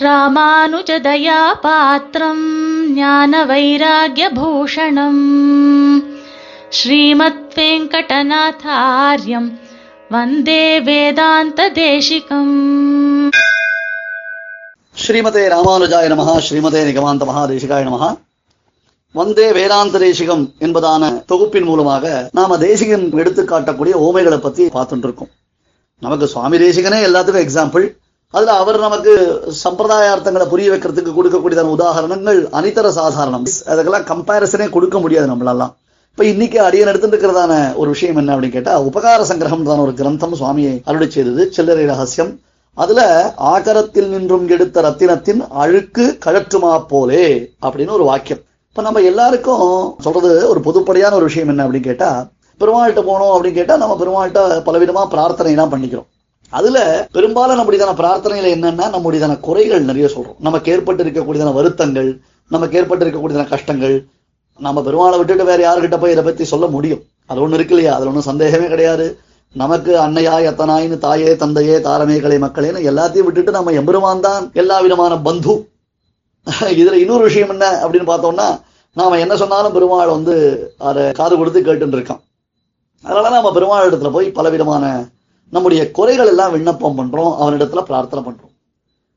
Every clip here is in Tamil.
ராமானுஜதயா பாத்திரம் ஞான வைராகியபூஷணம் ஸ்ரீமத் வெங்கடநாதாரியம் வந்தே வேதாந்த தேசிகம் ஸ்ரீமதே ராமானுஜாய நமஹ ஸ்ரீமதே நிகமாந்த மகாதேசிகாய நமஹ வந்தே வேதாந்த தேசிகம் என்பதான தொகுப்பின் மூலமாக நாம தேசிகம் எடுத்து காட்டக்கூடிய ஓமைகளை பத்தி பார்த்துட்டு இருக்கோம். நமக்கு சுவாமி தேசிகனே எல்லாத்துக்கும் எக்ஸாம்பிள் அதுல அவர் நமக்கு சம்பிரதாயார்த்தங்களை புரிய வைக்கிறதுக்கு கொடுக்கக்கூடியதான உதாரணங்கள் அனிதர சாதாரணம். அதுக்கெல்லாம் கம்பேரிசனே கொடுக்க முடியாது நம்மளெல்லாம் இப்ப இன்னைக்கு அடியன் எடுத்துட்டு இருக்கிறதான ஒரு விஷயம் என்ன அப்படின்னு கேட்டா உபகார சங்கிரகம் தான் ஒரு கிரந்தம் சுவாமியை அருளை செய்தது சில்லறை ரகசியம். அதுல ஆகரத்தில் நின்றும் எடுத்த ரத்தினத்தின் அழுக்கு கழற்றுமா போலே அப்படின்னு ஒரு வாக்கியம். இப்ப நம்ம எல்லாருக்கும் சொல்றது ஒரு பொதுப்படையான ஒரு விஷயம் என்ன அப்படின்னு கேட்டா பெருமாள்கிட்ட போனோம் அப்படின்னு கேட்டா நம்ம பெருமாள்கிட்ட பலவிதமா பிரார்த்தனை எல்லாம் பண்ணிக்கிறோம். அதுல பெரும்பாலும் நம்முடையதான பிரார்த்தனையில என்னன்னா நம்முடையதான குறைகள் நிறைய சொல்றோம். நமக்கு ஏற்பட்டு இருக்கக்கூடியதான வருத்தங்கள் நமக்கு ஏற்பட்டு இருக்கக்கூடியதான கஷ்டங்கள் நம்ம பெருமாளை விட்டுட்டு வேற யாருக்கிட்ட போய் இதை பத்தி சொல்ல முடியும்? அது ஒண்ணு இருக்கு இல்லையா? அதுல ஒன்றும் சந்தேகமே கிடையாது. நமக்கு அன்னையா எத்தனாயின்னு தாயே தந்தையே தாரமே கலை மக்களேன்னு எல்லாத்தையும் விட்டுட்டு நம்ம எம்பெருமான் தான் எல்லா விதமான பந்து. இதுல இன்னொரு விஷயம் என்ன அப்படின்னு பார்த்தோம்னா நாம என்ன சொன்னாலும் பெருமாள் வந்து அதை காது கொடுத்து கேட்டுன்னு இருக்கான். அதனால நம்ம பெருமாள் இடத்துல போய் பலவிதமான நம்முடைய குறைகள் எல்லாம் விண்ணப்பம் பண்றோம் அவனிடத்துல பிரார்த்தனை பண்றோம்.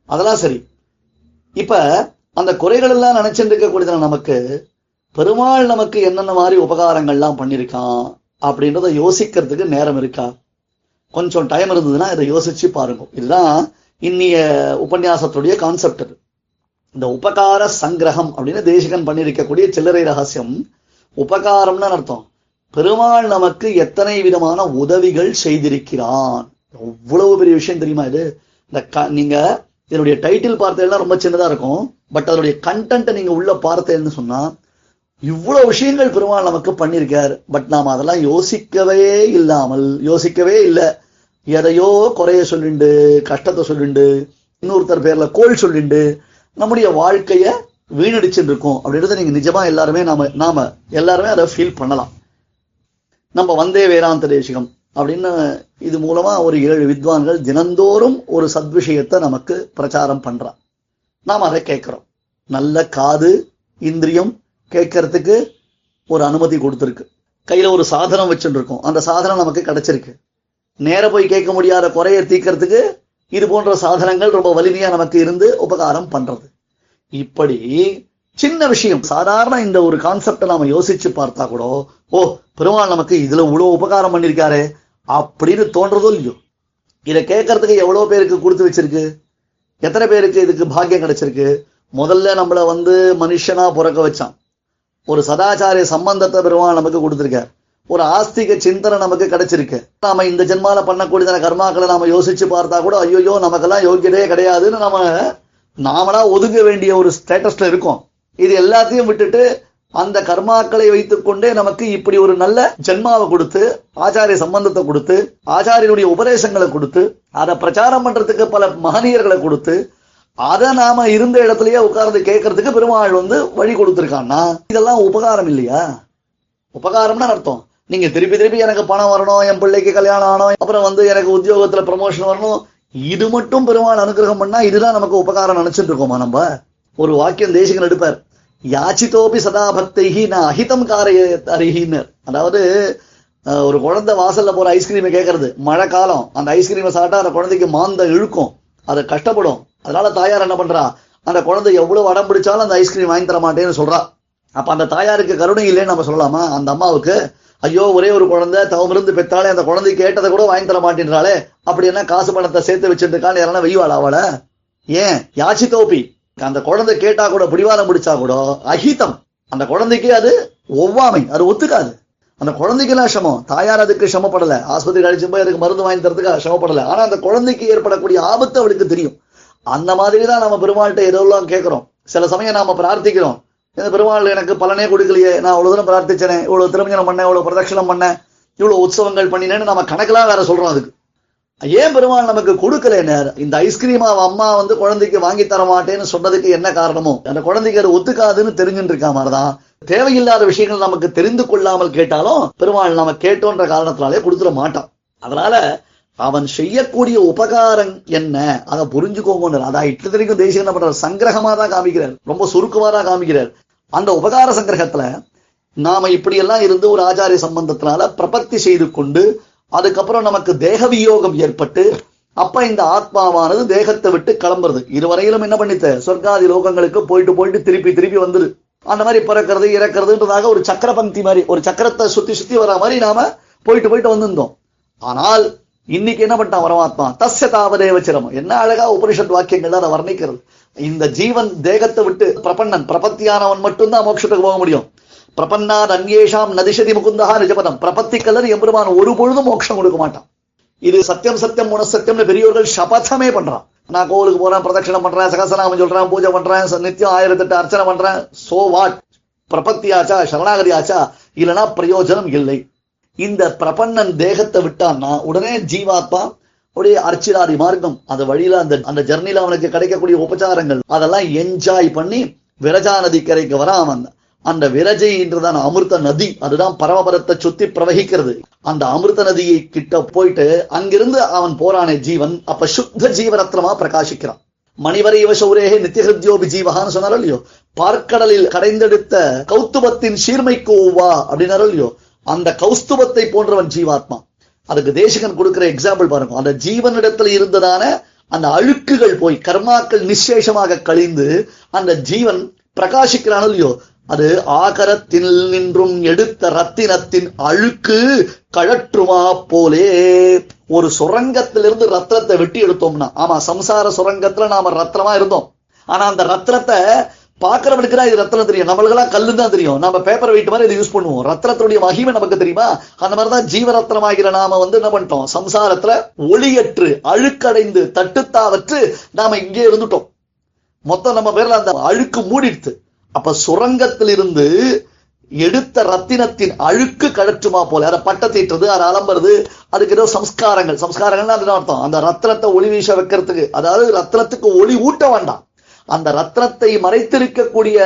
அதெல்லாம் சரி. இப்ப அந்த குறைகள் எல்லாம் நினைச்சிட்டு இருக்கக்கூடியதுல நமக்கு பெருமாள் நமக்கு என்னென்ன மாதிரி உபகாரங்கள்லாம் பண்ணியிருக்கான் அப்படின்றத யோசிக்கிறதுக்கு நேரம் இருக்கா? கொஞ்சம் டைம் இருந்ததுன்னா இதை யோசிச்சு பாருங்க. இதுதான் இன்னிய உபன்யாசத்துடைய கான்செப்ட் அது இந்த உபகார சங்கிரகம் அப்படின்னு தேசிகன் பண்ணியிருக்கக்கூடிய சில்லறை ரகசியம். உபகாரம்னு அர்த்தம். பெருமாள் நமக்கு எத்தனை விதமான உதவிகள் செய்திருக்கிறான்? எவ்வளவு பெரிய விஷயம் தெரியுமா இது? இந்த க- நீங்க இதனுடைய டைட்டில் பார்த்ததெல்லாம் ரொம்ப சின்னதா இருக்கும். பட் அதனுடைய கண்டென்ட்டை நீங்க உள்ள பார்த்தேன்னு சொன்னா இவ்வளவு விஷயங்கள் பெருமாள் நமக்கு பண்ணியிருக்கார். பட் நாம் அதெல்லாம் யோசிக்கவே இல்லாமல் யோசிக்கவே இல்லை. எதையோ குறைய சொல்லிண்டு கஷ்டத்தை சொல்லிண்டு இன்னொருத்தர் பேர்ல கோல் சொல்லிண்டு நம்முடைய வாழ்க்கைய வீணடிச்சுட்டு இருக்கோம் அப்படின்றத நீங்க நிஜமா எல்லாருமே நாம நாம எல்லாருமே அதை ஃபீல் பண்ணலாம். நம்ம வந்தே வேதாந்த தேசிகம் அப்படின்னு இது மூலமா ஒரு ஏழு வித்வான்கள் தினந்தோறும் ஒரு சத்விஷயத்தை நமக்கு பிரச்சாரம் பண்றா. நாம் அதை கேட்கிறோம். நல்ல காது இந்திரியம் கேட்கறதுக்கு ஒரு அனுமதி கொடுத்துருக்கு. கையில ஒரு சாதனம் வச்சுட்டு இருக்கோம் அந்த சாதனம் நமக்கு கிடைச்சிருக்கு. நேர போய் கேட்க முடியாத குறைய தீக்கிறதுக்கு இது போன்ற சாதனங்கள் ரொம்ப வலிமையா நமக்கு இருந்து உபகாரம் பண்றது. இப்படி சின்ன விஷயம். சாதாரண இந்த ஒரு கான்செப்டை நாம யோசிச்சு பார்த்தா கூட ஓ பெருமாள் நமக்கு இதுல இவ்வளவு உபகாரம் பண்ணியிருக்காரு அப்படின்னு தோன்றதோ இல்லையோ? இதை கேட்கறதுக்கு எவ்வளோ பேருக்கு கொடுத்து வச்சிருக்கு? எத்தனை பேருக்கு இதுக்கு பாக்கியம் கிடைச்சிருக்கு? முதல்ல நம்மள வந்து மனுஷனா பிறக்க வச்சான். ஒரு சதாச்சாரிய சம்பந்தத்தை பெருமாள் நமக்கு கொடுத்துருக்கார். ஒரு ஆஸ்திக சிந்தனை நமக்கு கிடைச்சிருக்கு. நாம இந்த ஜென்மால பண்ணக்கூடியதான கர்மாக்களை நாம யோசிச்சு பார்த்தா கூட ஐயோயோ நமக்கெல்லாம் யோகியதே கிடையாதுன்னு நம்ம நாமளா ஒதுங்க வேண்டிய ஒரு ஸ்டேட்டஸ்ல இருக்கோம். இது எல்லாத்தையும் விட்டுட்டு அந்த கர்மாக்களை வைத்துக்கொண்டே நமக்கு இப்படி ஒரு நல்ல ஜென்மாவை கொடுத்து ஆச்சாரிய சம்பந்தத்தை கொடுத்து ஆச்சாரியனுடைய உபதேசங்களை கொடுத்து அதை பிரச்சாரம் பண்றதுக்கு பல மகனியர்களை கொடுத்து அதை நாம இருந்த இடத்துலயே உட்கார்ந்து கேட்கறதுக்கு பெருமாள் வந்து வழி கொடுத்திருக்கான்னா இதெல்லாம் உபகாரம் இல்லையா? உபகாரம்னு அர்த்தம். நீங்க திருப்பி திருப்பி எனக்கு பணம் வரணும் என் பிள்ளைக்கு கல்யாணம் ஆனோம் அப்புறம் வந்து எனக்கு உத்தியோகத்துல ப்ரமோஷன் வரணும். இது மட்டும் பெருமாள் அனுகிரகம் பண்ணா இதுதான் நமக்கு உபகாரம் நினைச்சிட்டு இருக்கோமா நம்ம? ஒரு வாக்கியம் தேசிகன் எடுப்பார். யாச்சிதோபி சதா பக்தைஹி நான் அஹிதம் காரைய அருகின்னு அதாவது ஒரு குழந்தை வாசல்ல போற ஐஸ்கிரீமை கேட்கறது மழை காலம். அந்த ஐஸ்கிரீமை சாப்பிட்டா அந்த குழந்தைக்கு மாந்த இழுக்கும். அது கஷ்டப்படும். அதனால தாயார் என்ன பண்றா? அந்த குழந்தை எவ்வளவு அடம் பிடிச்சாலும் அந்த ஐஸ்கிரீம் வாங்கி தர மாட்டேன்னு சொல்றா. அப்ப அந்த தாயாருக்கு கருணை இல்லைன்னு நம்ம சொல்லலாமா? அந்த அம்மாவுக்கு ஐயோ ஒரே ஒரு குழந்தை தவமிருந்து பெற்றாலே அந்த குழந்தை கேட்டதை கூட வாங்கி தர மாட்டேன்றாளே. அப்படி என்ன காசு பணத்தை சேர்த்து வச்சிருந்துக்கான்னு இருக்கான்னு யாரா வெய்வாளா அவளை? ஏன்? யாச்சி தோப்பி அந்த குழந்தை கேட்டா கூட பிடிவாதம் பிடிச்சா கூட அஹிதம். அந்த குழந்தைக்கு அது ஒவ்வாமை அது ஒத்துக்காது. அந்த குழந்தைக்கெல்லாம் சமம் தாயார் அதுக்கு சமப்படலை ஆஸ்பத்திரி அழைச்சு போய் அதுக்கு மருந்து வாங்கி தரதுக்கு சமப்படலை ஆனா அந்த குழந்தைக்கு ஏற்படக்கூடிய ஆபத்து அவளுக்கு தெரியும். அந்த மாதிரி தான் நம்ம பெருமாள்கிட்ட எதெல்லாம் கேட்கிறோம் சில சமயம் நாம பிரார்த்திக்கிறோம். இந்த பெருமாள் எனக்கு பலனே கொடுக்கலையே. நான் அவ்வளவு தூரம் பிரார்த்திச்சேனே. இவ்வளவு திருமஞ்சனம் பண்ணேன். இவ்வளவு பிரதட்சணம் பண்ணேன். இவ்வளவு உற்சவங்கள் பண்ணினேன்னு நம்ம கணக்கெல்லாம் வேற சொல்றோம் அதுக்கு. ஏன் பெருமாள் நமக்கு கொடுக்கல இந்த ஐஸ்கிரீம் அவ அம்மா வந்து குழந்தைக்கு வாங்கி தர மாட்டேன்னு சொன்னதுக்கு என்ன காரணமோ? அந்த குழந்தைக்கு அது ஒத்துக்காதுன்னு தெரிஞ்சுட்டு இருக்கா மாதிரிதான் தேவையில்லாத விஷயங்கள் நமக்கு தெரிந்து கொள்ளாமல் கேட்டாலும் பெருமாள் நம்ம கேட்டோன்ற காரணத்தினாலே கொடுத்துட மாட்டான். அதனால அவன் செய்யக்கூடிய உபகாரம் என்ன? அதை புரிஞ்சுக்கோங்க அதான் இட்டத்திற்கும் தேசியம் என்ன பண்றாரு? சங்கிரகமா தான் காமிக்கிறார். ரொம்ப சுருக்கமா தான் காமிக்கிறார். அந்த உபகார சங்கிரகத்துல நாம இப்படியெல்லாம் இருந்து ஒரு ஆச்சாரிய சம்பந்தத்தினால பிரபத்தி செய்து கொண்டு அதுக்கப்புறம் நமக்கு தேக வியோகம் ஏற்பட்டு அப்ப இந்த ஆத்மாவானது தேகத்தை விட்டு கிளம்புறது. இருவரையிலும் என்ன பண்ணித்த? சொர்க்காதி லோகங்களுக்கு போயிட்டு போயிட்டு திருப்பி திருப்பி வந்துரு. அந்த மாதிரி பிறக்கிறது இறக்கிறதுன்றதாக ஒரு சக்கர பங்கி மாதிரி ஒரு சக்கரத்தை சுத்தி சுத்தி வர மாதிரி நாம போயிட்டு போயிட்டு வந்திருந்தோம். ஆனால் இன்னைக்கு என்ன பண்ணிட்டான் பரமாத்மா? தஸ்ய தாவதேவ சிரமம். என்ன அழகா உபனிஷத் வாக்கியங்கள் அதை வர்ணிக்கிறது. இந்த ஜீவன் தேகத்தை விட்டு பிரபன்னன் பிரபத்தியானவன் மட்டும்தான் மோட்சத்துக்கு போக முடியும். பிரபன்னாத் அந்நேஷாம் நதிஷதி முகுந்தா நிஜபதம். பிரபத்தி பிரபத்திக்கல்லர் எம்பெருமான் ஒரு பொழுதும் மோட்சம் கொடுக்க மாட்டான். இது சத்தியம் சத்தியம் குணசத்தியம்னு பெரியவர்கள் சபதமே பண்றான். நான் கோவிலுக்கு போறேன் பிரதட்சணம் பண்றேன் சகசநாமம் சொல்றேன் பூஜை பண்றேன் ச- நித்தியம் ஆயிரத்தெட்டு அர்ச்சனை பண்றேன். சோ வாட் பிரபத்தியாச்சா சரணாகதி ஆச்சா இல்லைன்னா பிரயோஜனம் இல்லை. இந்த பிரபன்னன் தேகத்தை விட்டான்னா உடனே ஜீவாத்மா அப்படியே அர்ச்சிராதி மார்க்கம். அந்த வழியில அந்த அந்த ஜர்னில அவனுக்கு கிடைக்கக்கூடிய உபச்சாரங்கள். அதெல்லாம் என்ஜாய் பண்ணி விரஜா நதி கரைக்கு வராம அந்த விரஜை என்றுதான் அமிர்த நதி அதுதான் பரமபரத்தை சுத்தி பிரவகிக்கிறது. அந்த அமிர்த நதியை கிட்ட போயிட்டு அங்கிருந்து அவன் போறானே ஜீவன் அப்ப சுத்த ஜீவரத்னமா பிரகாசிக்கிறான். மணிவரை சௌரேகே நித்தியகிருத்யோபி ஜீவகான்னு சொன்னாரோ இல்லையோ? பார்க்கடலில் கடைந்தெடுத்த கௌத்துபத்தின் சீர்மைக்கு ஒவ்வா அப்படின்னாரோ இல்லையோ? அந்த கௌஸ்துபத்தை போன்றவன் ஜீவாத்மா. அதுக்கு தேசிகன் கொடுக்கிற எக்ஸாம்பிள் பாருங்க. அந்த ஜீவனிடத்துல இருந்ததான அந்த அழுக்குகள் போய் கர்மாக்கள் நிச்சேஷமாக கழிந்து அந்த ஜீவன் பிரகாசிக்கிறானோ இல்லையோ? அது ஆகரத்தில் நின்றும் எடுத்த ரத்தினத்தின் அழுக்கு கழற்றுமா போலே. ஒரு சுரங்கத்திலிருந்து ரத்னத்தை வெட்டி எடுத்தோம்னா ஆமா சம்சார சுரங்கத்துல நாம ரத்னமா இருந்தோம். ஆனா அந்த ரத்னத்தை பாக்குறவனுக்கு தான் இது ரத்னம் தெரியும். நம்மளுக்கெல்லாம் கல்லு தான் தெரியும். நம்ம பேப்பர் வெயிட் மாதிரி இதை யூஸ் பண்ணுவோம். ரத்னத்துடைய மகிமை நமக்கு தெரியுமா? அந்த மாதிரிதான் ஜீவரத்னமாகிற நாம வந்து என்ன பண்ணிட்டோம்? சம்சாரத்துல ஒளியற்று அழுக்கடைந்து தட்டுத்தாவற்று நாம இங்கே இருந்துட்டோம். மொத்தம் நம்ம பேர்ல அந்த அழுக்கு மூடிடுத்து. அப்ப சுரங்கத்திலிருந்து எடுத்த ரத்தினத்தின் அழுக்கு கழற்றுமா போல. அதை பட்ட தீட்டுறது அதை அலம்புறது அதுக்கு ஏதோ சம்ஸ்காரங்கள். சம்ஸ்காரங்கள்னு அதுதான் அர்த்தம். அந்த ரத்னத்தை ஒளி வீச வைக்கிறதுக்கு. அதாவது ரத்னத்துக்கு ஒளி ஊட்ட வேண்டாம். அந்த ரத்னத்தை மறைத்திருக்கக்கூடிய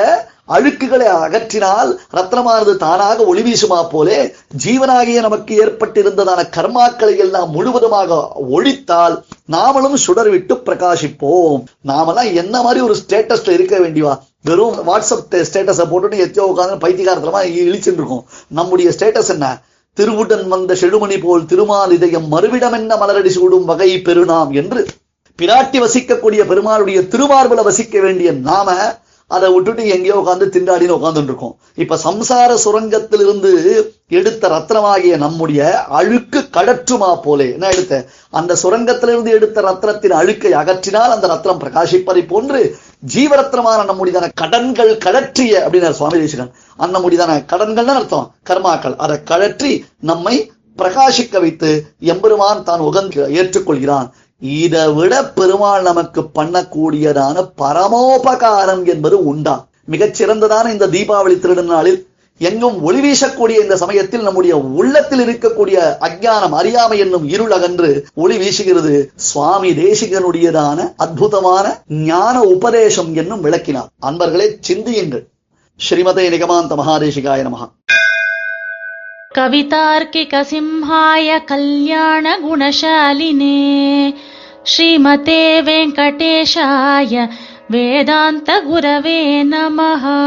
அழுக்குகளை அகற்றினால் ரத்னமானது தானாக ஒளி வீசுமா போலே. ஜீவனாகிய நமக்கு ஏற்பட்டிருந்ததான கர்மாக்களை எல்லாம் முழுவதுமாக ஒழித்தால் நாமளும் சுடர் விட்டு பிரகாசிப்போம். நாமெல்லாம் என்ன மாதிரி ஒரு ஸ்டேட்டஸ்ல இருக்க வேண்டியவா? வெறும் வாட்ஸ்அப் ஸ்டேட்டஸை போட்டுட்டு எத்தியோ உட்காந்து பைத்தியகாரத்தனமா இழிச்சுட்டு இருக்கும் நம்முடைய ஸ்டேட்டஸ் என்ன? திருவுடன் வந்த செழுமணி போல் திருமால் இதயம் மறுவிடம் என்ன மலரடி சூடும் வகை பெருநாம் என்று. பிராட்டி வசிக்கக்கூடிய பெருமாளுடைய திருமார்புல வசிக்க வேண்டிய நாம அதை விட்டுட்டு எங்கேயோ உட்காந்து திண்டாடின்னு உட்கார்ந்துட்டு இருக்கோம் இப்ப சம்சார சுரங்கத்திலிருந்து எடுத்த ரத்னமாகிய நம்முடைய அழுக்கு கடற்றுமா போலே. என்ன எடுத்த அந்த சுரங்கத்திலிருந்து எடுத்த ரத்னத்தின் அழுக்கை அகற்றினால் அந்த ரத்னம் பிரகாசிப்பதை போன்று ஜீவரத்னமான நம்முடையதான கடன்கள் கழற்றிய அப்படின்னு சுவாமி தேசிகன் அந்த முடிதான கடன்கள் தான் அர்த்தம் கர்மாக்கள். அதை கழற்றி நம்மை பிரகாசிக்க வைத்து எம்பெருமான் தான் உகந்து ஏற்றுக்கொள்கிறான். இதை விட பெருமாள் நமக்கு பண்ணக்கூடியதான பரமோபகாரம் என்பது உண்டா மிகச் சிறந்ததான இந்த தீபாவளி திருநாளில் எங்கும் ஒளி வீசக்கூடிய இந்த சமயத்தில் நம்முடைய உள்ளத்தில் இருக்கக்கூடிய அஜானம் அறியாமை என்னும் இருள் அகன்று ஒளி வீசுகிறது. சுவாமி தேசிகனுடையதான அற்புதமான ஞான உபதேசம் என்னும் விளக்கினார். அன்பர்களே சிந்தியுங்கள். ஸ்ரீமதே நிகமாந்த மகாதேசிகாய நமகா கவிதார்க்கிக சிம்ஹாய கல்யாண குணசாலினே. ஸ்ரீமதே வெங்கடேஷாய வேதாந்த குரவே நமஹா.